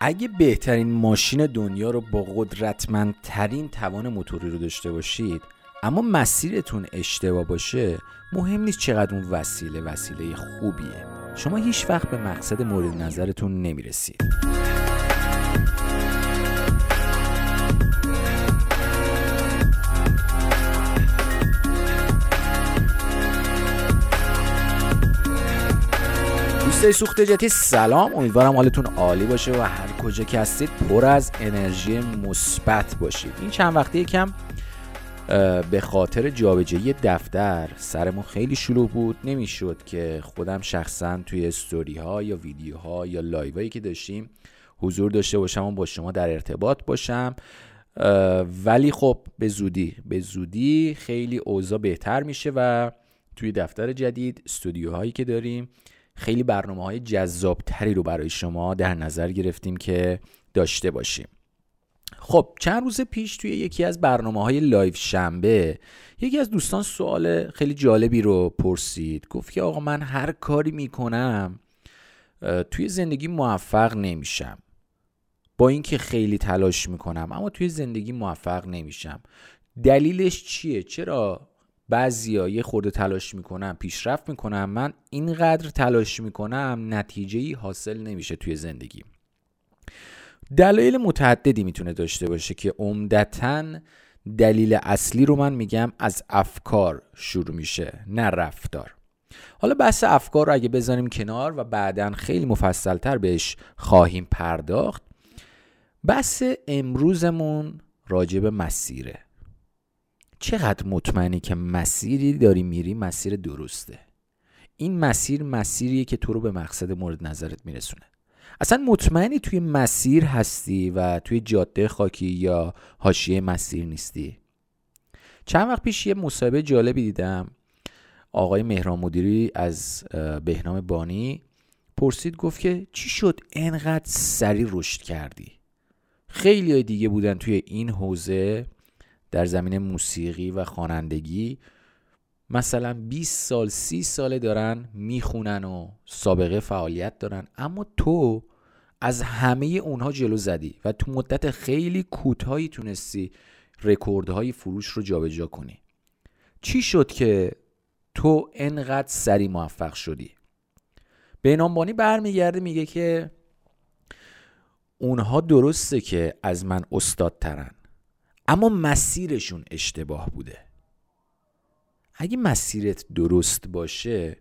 اگه بهترین ماشین دنیا رو با قدرتمندترین توان موتوری رو داشته باشید اما مسیرتون اشتباه باشه مهم نیست چقدر اون وسیله وسیله خوبیه. شما هیچ وقت به مقصد مورد نظرتون نمی‌رسید. دوستای سوخت جتی؟ سلام. امیدوارم حالتون عالی باشه و هر کجا که هستید پر از انرژی مثبت باشید. این چند وقته یکم به خاطر جابجایی دفتر سرمون خیلی شلوغ بود. نمی‌شد که خودم شخصا توی استوری ها یا ویدیوها یا لایوهایی که داشتیم حضور داشته باشم و با شما در ارتباط باشم. ولی خب به زودی به زودی خیلی اوضاع بهتر میشه و توی دفتر جدید استودیوهایی که داریم خیلی برنامه های جذاب تری رو برای شما در نظر گرفتیم که داشته باشیم. خب چند روز پیش توی یکی از برنامه های live شنبه یکی از دوستان سوال خیلی جالبی رو پرسید. گفت که آقا من هر کاری می‌کنم توی زندگی موفق نمیشم. با اینکه خیلی تلاش می‌کنم اما توی زندگی موفق نمیشم. دلیلش چیه؟ چرا بعضیا یه خورده تلاش می‌کنم پیشرفت می‌کنم من اینقدر تلاش می‌کنم نتیجه ای حاصل نمیشه توی زندگی. دلایل متعددی می‌تونه داشته باشه که عمدتا دلیل اصلی رو من میگم از افکار شروع میشه نه رفتار. حالا بحث افکار رو اگه بذاریم کنار و بعدا خیلی مفصلتر بهش خواهیم پرداخت بحث امروزمون راجب مسیره. چقدر مطمئنی که مسیری داری میری مسیر درسته؟ این مسیر مسیریه که تو رو به مقصد مورد نظرت میرسونه. اصلا مطمئنی توی مسیر هستی و توی جاده خاکی یا حاشیه مسیر نیستی؟ چند وقت پیش یه مصاحبه جالبی دیدم. آقای مهران مدیری از بهنام بانی پرسید گفت که چی شد انقدر سریع رشد کردی؟ خیلی دیگه بودن توی این حوزه در زمین موسیقی و خوانندگی مثلا 20 سال 30 ساله دارن می‌خونن و سابقه فعالیت دارن. اما تو از همه اونها جلو زدی و تو مدت خیلی کوتاهی تونستی رکوردهای فروش رو جابجا کنی. چی شد که تو انقدر سری موفق شدی؟ بینامبانی برمیگرده میگه که اونها درسته که از من استاد ترن اما مسیرشون اشتباه بوده. اگه مسیرت درست باشه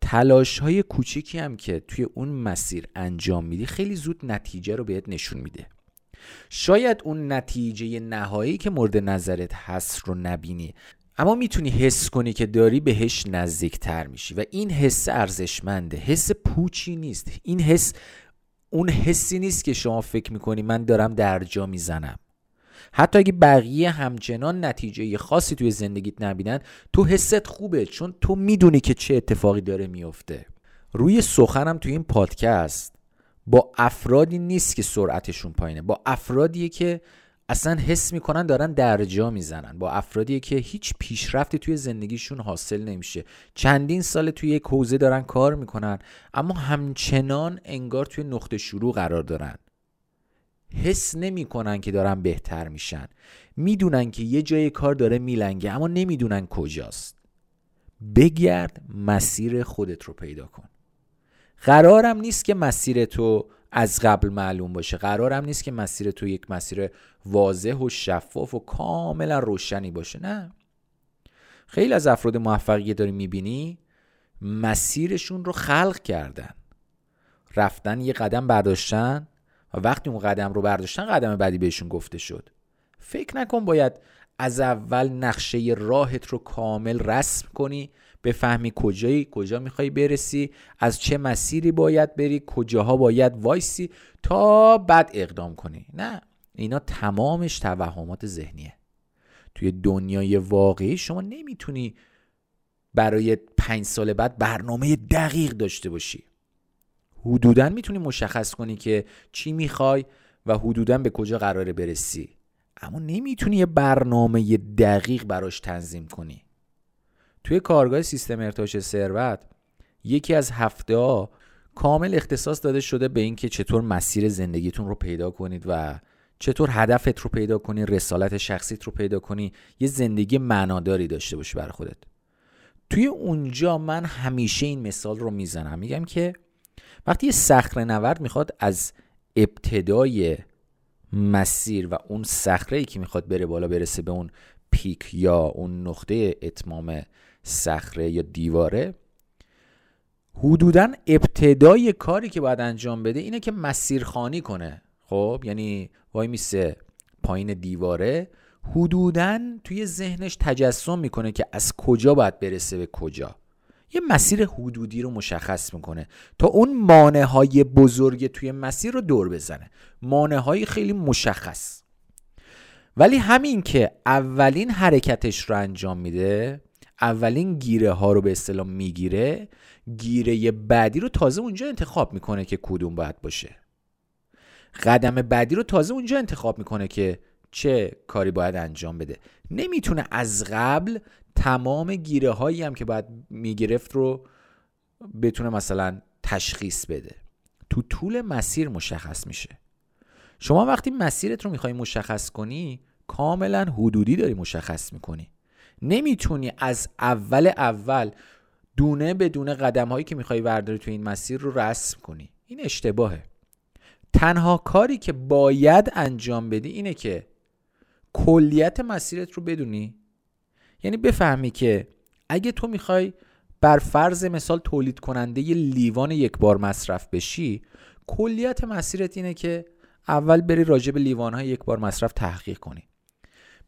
تلاش های کوچیکی هم که توی اون مسیر انجام میدی خیلی زود نتیجه رو بهت نشون میده. شاید اون نتیجه نهایی که مورد نظرت هست رو نبینی اما می‌تونی حس کنی که داری بهش نزدیکتر میشی و این حس ارزشمنده. حس پوچی نیست. این حس اون حسی نیست که شما فکر می‌کنی من دارم درجا می‌زنم. حتی اگه بقیه همچنان نتیجه خاصی توی زندگیت نبینن تو حست خوبه چون تو می‌دونی که چه اتفاقی داره میفته روی سخنم توی این پادکست با افرادی نیست که سرعتشون پایینه. با افرادیه که اصلا حس می‌کنن دارن درجا می‌زنن. با افرادیه که هیچ پیشرفتی توی زندگیشون حاصل نمیشه. چندین سال توی یک حوزه دارن کار می‌کنن اما همچنان انگار توی نقطه شروع قرار دارن. حس نمی‌کنن که دارن بهتر میشن. می‌دونن که یه جای کار داره میلنگه اما نمی‌دونن کجاست. بگرد مسیر خودت رو پیدا کن. قرارم نیست که مسیر تو از قبل معلوم باشه. قرارم نیست که مسیر تو یک مسیر واضح و شفاف و کاملا روشنی باشه. نه. خیلی از افراد موفقی داری می‌بینی مسیرشون رو خلق کردن. رفتن یه قدم برداشتن وقتی اون قدم رو برداشتن قدم بعدی بهشون گفته شد. فکر نکن باید از اول نقشه راهت رو کامل رسم کنی بفهمی کجایی کجا می‌خوای برسی از چه مسیری باید بری کجاها باید وایسی تا بعد اقدام کنی. نه اینا تمامش توهمات ذهنیه. توی دنیای واقعی شما نمی‌تونی برای پنج سال بعد برنامه دقیق داشته باشی. حدودا می‌تونی مشخص کنی که چی می‌خوای و حدودا به کجا قراره برسی. اما نمی‌تونی یه برنامه دقیق براش تنظیم کنی. توی کارگاه سیستم ارتعاش ثروت یکی از هفته ها کامل اختصاص داده شده به اینکه چطور مسیر زندگیتون رو پیدا کنید و چطور هدفت رو پیدا کنی رسالت شخصیت رو پیدا کنی یه زندگی معناداری داشته باشی برای خودت. توی اونجا من همیشه این مثال رو می‌زنم. میگم که وقتی یه صخره نورد می‌خواد از ابتدای مسیر و اون صخره که می‌خواد بره بالا برسه به اون پیک یا اون نقطه اتمام صخره یا دیواره حدودا ابتدای کاری که باید انجام بده اینه که مسیرخانی کنه. خب یعنی وای میسه پایین دیواره حدودا توی ذهنش تجسم می‌کنه که از کجا باید برسه به کجا. یه مسیر حدودی رو مشخص می‌کنه تا اون مانع های بزرگ توی مسیر رو دور بزنه. مانع های خیلی مشخص. ولی همین که اولین حرکتش رو انجام میده اولین گیره ها رو به اصطلاح می‌گیره گیره بعدی رو تازه اونجا انتخاب می‌کنه که کدوم باید باشه. قدم بعدی رو تازه اونجا انتخاب می‌کنه که چه کاری باید انجام بده. نمی‌تونه از قبل تمام گیره هایی هم که باید می‌گرفت رو بتونه مثلا تشخیص بده. تو طول مسیر مشخص میشه. شما وقتی مسیرت رو می‌خوای مشخص کنی کاملا حدودی داری مشخص می‌کنی. نمی‌تونی از اول اول دونه به دونه قدم هایی که می‌خوای ورداری تو این مسیر رو رسم کنی. این اشتباهه. تنها کاری که باید انجام بدی اینه که کلیت مسیرت رو بدونی. یعنی بفهمی که اگه تو می‌خوای بر فرض مثال تولید کننده ی لیوان یک بار مصرف بشی کلیت مسیرت اینه که اول بری راجع به لیوان های یک بار مصرف تحقیق کنی.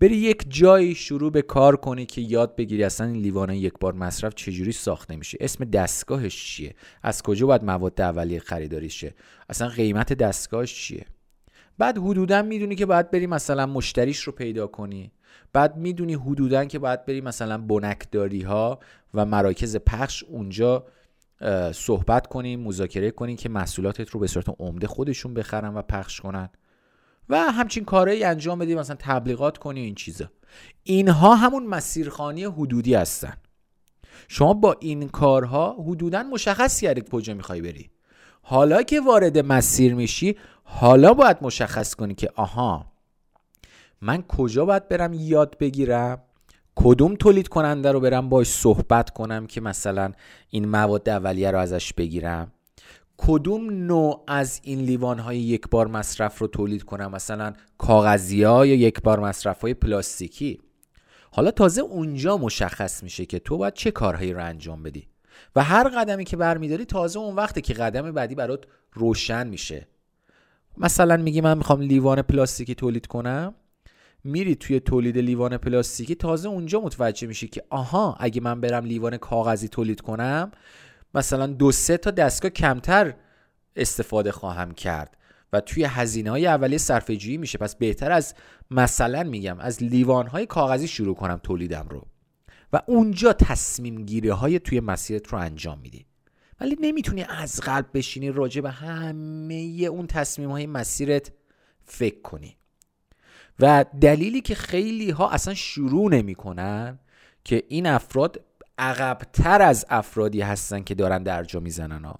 بری یک جایی شروع به کار کنی که یاد بگیری اصلا این لیوان یک بار مصرف چجوری ساخته میشه. اسم دستگاهش چیه؟ از کجا باید مواد اولیه خریداری شه؟ اصلا قیمت دستگاهش چیه؟ بعد حدودا می‌دونی که باید بری مثلا مشتریش رو پیدا کنی. بعد می‌دونی حدودا که باید بری مثلا بنکداری ها و مراکز پخش اونجا صحبت کنی مذاکره کنی که محصولاتت رو به صورت عمده خودشون بخرن و پخش کنن. و همچین کارهایی انجام بدی مثلا تبلیغات کنی این چیزا. اینها همون مسیرخانی حدودی هستن. شما با این کارها حدودا مشخص کردی کجا می‌خوای بری. حالا که وارد مسیر میشی حالا باید مشخص کنی که آها من کجا باید برم یاد بگیرم؟ کدوم تولید کننده رو برم باش صحبت کنم که مثلا این مواد اولیه رو ازش بگیرم؟ کدوم نوع از این لیوان های یک بار مصرف رو تولید کنم؟ مثلا کاغذی ها یا یک بار مصرف های پلاستیکی؟ حالا تازه اونجا مشخص میشه که تو باید چه کارهایی رو انجام بدی. و هر قدمی که برمیداری تازه اون وقته که قدم بعدی برات روشن میشه. مثلا میگی من می‌خوام لیوان پلاستیکی تولید کنم میری توی تولید لیوان پلاستیکی تازه اونجا متوجه میشی که آها اگه من برم لیوان کاغذی تولید کنم مثلا دو سه تا دستگاه کمتر استفاده خواهم کرد و توی هزینه های اولیه صرفه میشه. پس بهتر از مثلا میگم از لیوان های کاغذی شروع کنم تولیدم رو. و اونجا تصمیم گیری های توی مسیرت رو انجام میدی. ولی نمی‌تونی از قلب بشینی راجع به همه اون تصمیم های مسیرت فکر کنی. و دلیلی که خیلی ها اصلا شروع نمی‌کنن که این افراد عقبتر از افرادی هستن که دارن درجا می‌زنن ها.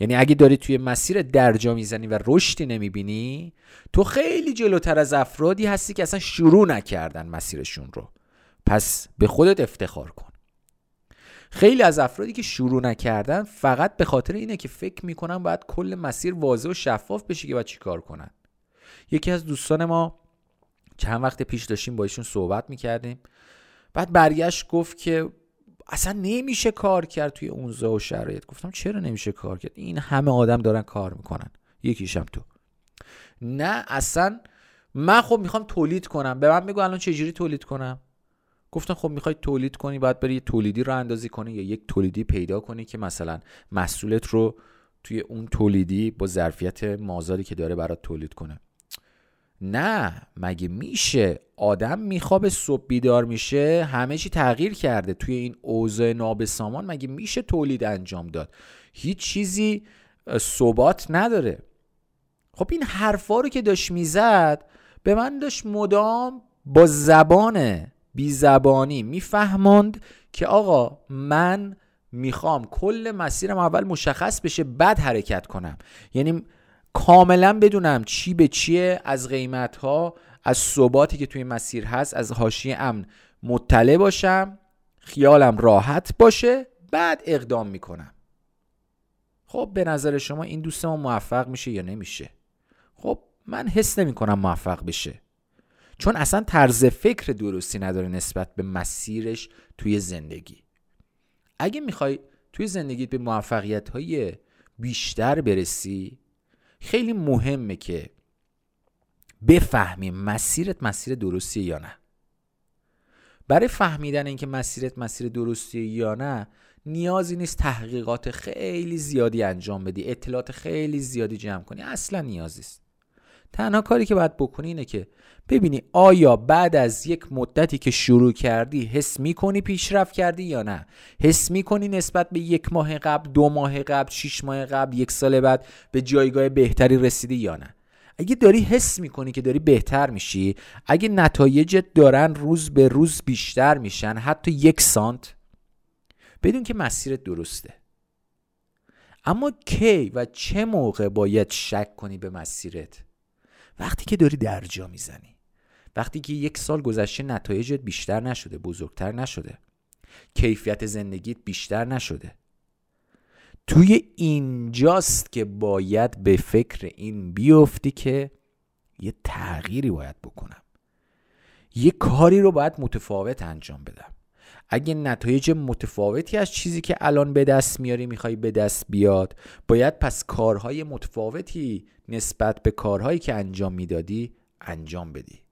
یعنی اگه داری توی مسیر درجا می‌زنی و رشدی نمی‌بینی تو خیلی جلوتر از افرادی هستی که اصلا شروع نکردن مسیرشون رو. پس به خودت افتخار کن. خیلی از افرادی که شروع نکردن فقط به خاطر اینه که فکر می‌کنن باید کل مسیر واضح و شفاف بشه که باید چیکار کنن. یکی از دوستان ما چند وقت پیش داشتیم با ایشون صحبت می‌کردیم. بعد برگشت گفت که اصلا نمیشه کار کرد توی اون و شرایط. گفتم چرا نمیشه کار کرد؟ این همه آدم دارن کار می‌کنن. یکیشم تو. نه اصلا من خب می‌خوام تولید کنم. به من بگو الان چجوری تولید کنم؟ گفتم خب می‌خوای تولید کنی باید بری تولیدی رو اندازی کنی یا یک تولیدی پیدا کنی که مثلا محصولت رو توی اون تولیدی با ظرفیت مازادی که داره برات تولید کنه. نه مگه میشه؟ آدم میخوابه صبح بیدار میشه همه چی تغییر کرده. توی این اوضاع نابسامان مگه میشه تولید انجام داد؟ هیچ چیزی ثبات نداره. خب این حرفا رو که داشت می‌زد به من داشت مدام با زبان بی زبانی میفهماند که آقا من می‌خوام کل مسیرم اول مشخص بشه بعد حرکت کنم. یعنی کاملا بدونم چی به چیه از قیمت ها از ثباتی که توی مسیر هست از حاشیه امن مطلع باشم خیالم راحت باشه بعد اقدام می‌کنم. خب به نظر شما این دوست ما موفق میشه یا نمیشه؟ خب من حس نمی کنم موفق بشه. چون اصلا طرز فکر درستی نداره نسبت به مسیرش توی زندگی. اگه می‌خوای توی زندگیت به موفقیت های بیشتر برسی خیلی مهمه که بفهمی مسیرت مسیر درستیه یا نه. برای فهمیدن اینکه مسیرت مسیر درستیه یا نه نیازی نیست تحقیقات خیلی زیادی انجام بدی اطلاعات خیلی زیادی جمع کنی. اصلا نیازی است تنها کاری که باید بکنی اینه که ببینی آیا بعد از یک مدتی که شروع کردی حس می‌کنی پیشرفت کردی یا نه. حس می‌کنی نسبت به یک ماه قبل دو ماه قبل شیش ماه قبل یک سال بعد به جایگاه بهتری رسیدی یا نه. اگه داری حس می‌کنی که داری بهتر میشی اگه نتایجت دارن روز به روز بیشتر میشن حتی یک سانت بدون که مسیرت درسته. اما کی و چه موقع باید شک کنی به مسیرت؟ وقتی که داری درجا می‌زنی. وقتی که یک سال گذشته نتایجت بیشتر نشده بزرگتر نشده. کیفیت زندگیت بیشتر نشده. توی اینجاست که باید به فکر این بیفتی که یه تغییری باید بکنم. یه کاری رو باید متفاوت انجام بدم. اگه نتایج متفاوتی از چیزی که الان به دست میاری می‌خوای به دست بیاد باید پس کارهای متفاوتی نسبت به کارهایی که انجام می‌دادی انجام بدی.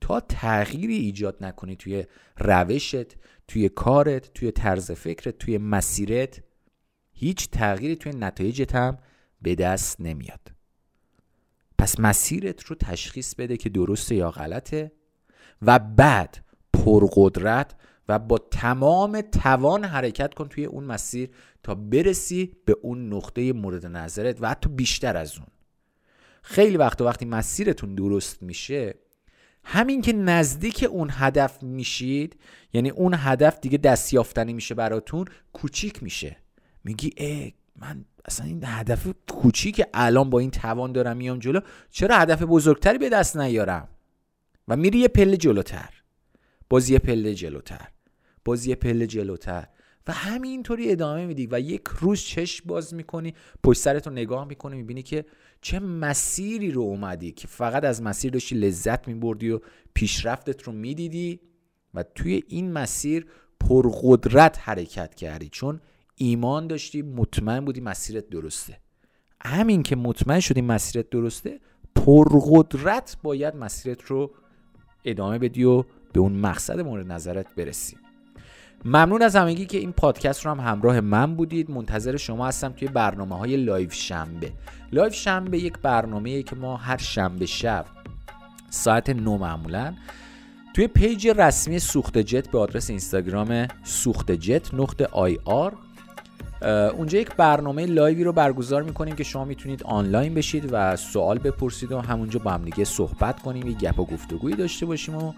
تا تغییری ایجاد نکنی توی روشت توی کارت توی طرز فکرت توی مسیرت هیچ تغییری توی نتایجت هم به دست نمیاد. پس مسیرت رو تشخیص بده که درسته یا غلطه و بعد پرقدرت و با تمام توان حرکت کن توی اون مسیر تا برسی به اون نقطه مورد نظرت و حتی بیشتر از اون. خیلی وقت وقتی مسیرتون درست میشه همین که نزدیک اون هدف میشید یعنی اون هدف دیگه دستیافتنی میشه براتون کوچیک میشه. میگی ای من اصلا این هدف کوچیک الان با این توان دارم میام جلو چرا هدف بزرگتری به دست نیارم؟ و میری یه پله جلوتر. باز یه پله جلوتر. باز یه پله جلوتر. و همینطوری ادامه میدی و یک روز چشم باز می‌کنی پشت سرت رو نگاه می‌کنی می‌بینی که چه مسیری رو اومدی که فقط از مسیر داشتی لذت میبردی و پیشرفتت رو می‌دیدی و توی این مسیر پرقدرت حرکت کردی. چون ایمان داشتی مطمئن بودی مسیرت درسته. همین که مطمئن شدی مسیرت درسته پرقدرت باید مسیرت رو ادامه بدی و به اون مقصد مورد نظرت برسی. ممنون از همگی که این پادکست رو هم همراه من بودید. منتظر شما هستم توی برنامه های لایو شنبه. لایو شنبه یک برنامه که ما هر شنبه شب ساعت نو معمولا توی page رسمی سوخت جت به آدرس اینستاگرام سوخت جت نقطه IR. اونجا یک برنامه live ی رو برگزار می‌کنیم که شما می‌تونید آنلاین بشید و سوال بپرسید و همونجا با هم دیگه صحبت کنیم یه گپ و گفتگویی داشته باشیم و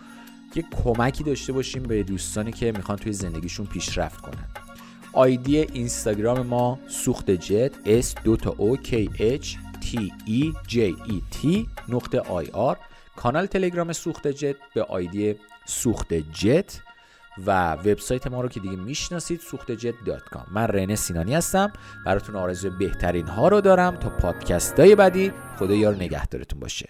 یه کمکی داشته باشیم به دوستانی که می‌خوان توی زندگیشون پیشرفت کنن. آیدی اینستاگرام ما سوخت جت S دو تا K H T E J E T نقطه IR. کانال تلگرام سوخت جت به آیدی سوخت جت و وبسایت ما رو که دیگه می‌شناسید سوخت جت دات کام. من رنه سینانی هستم. براتون آرزو بهترین ها رو دارم. تا پادکست های بعدی خدا یار نگهدارتون باشه.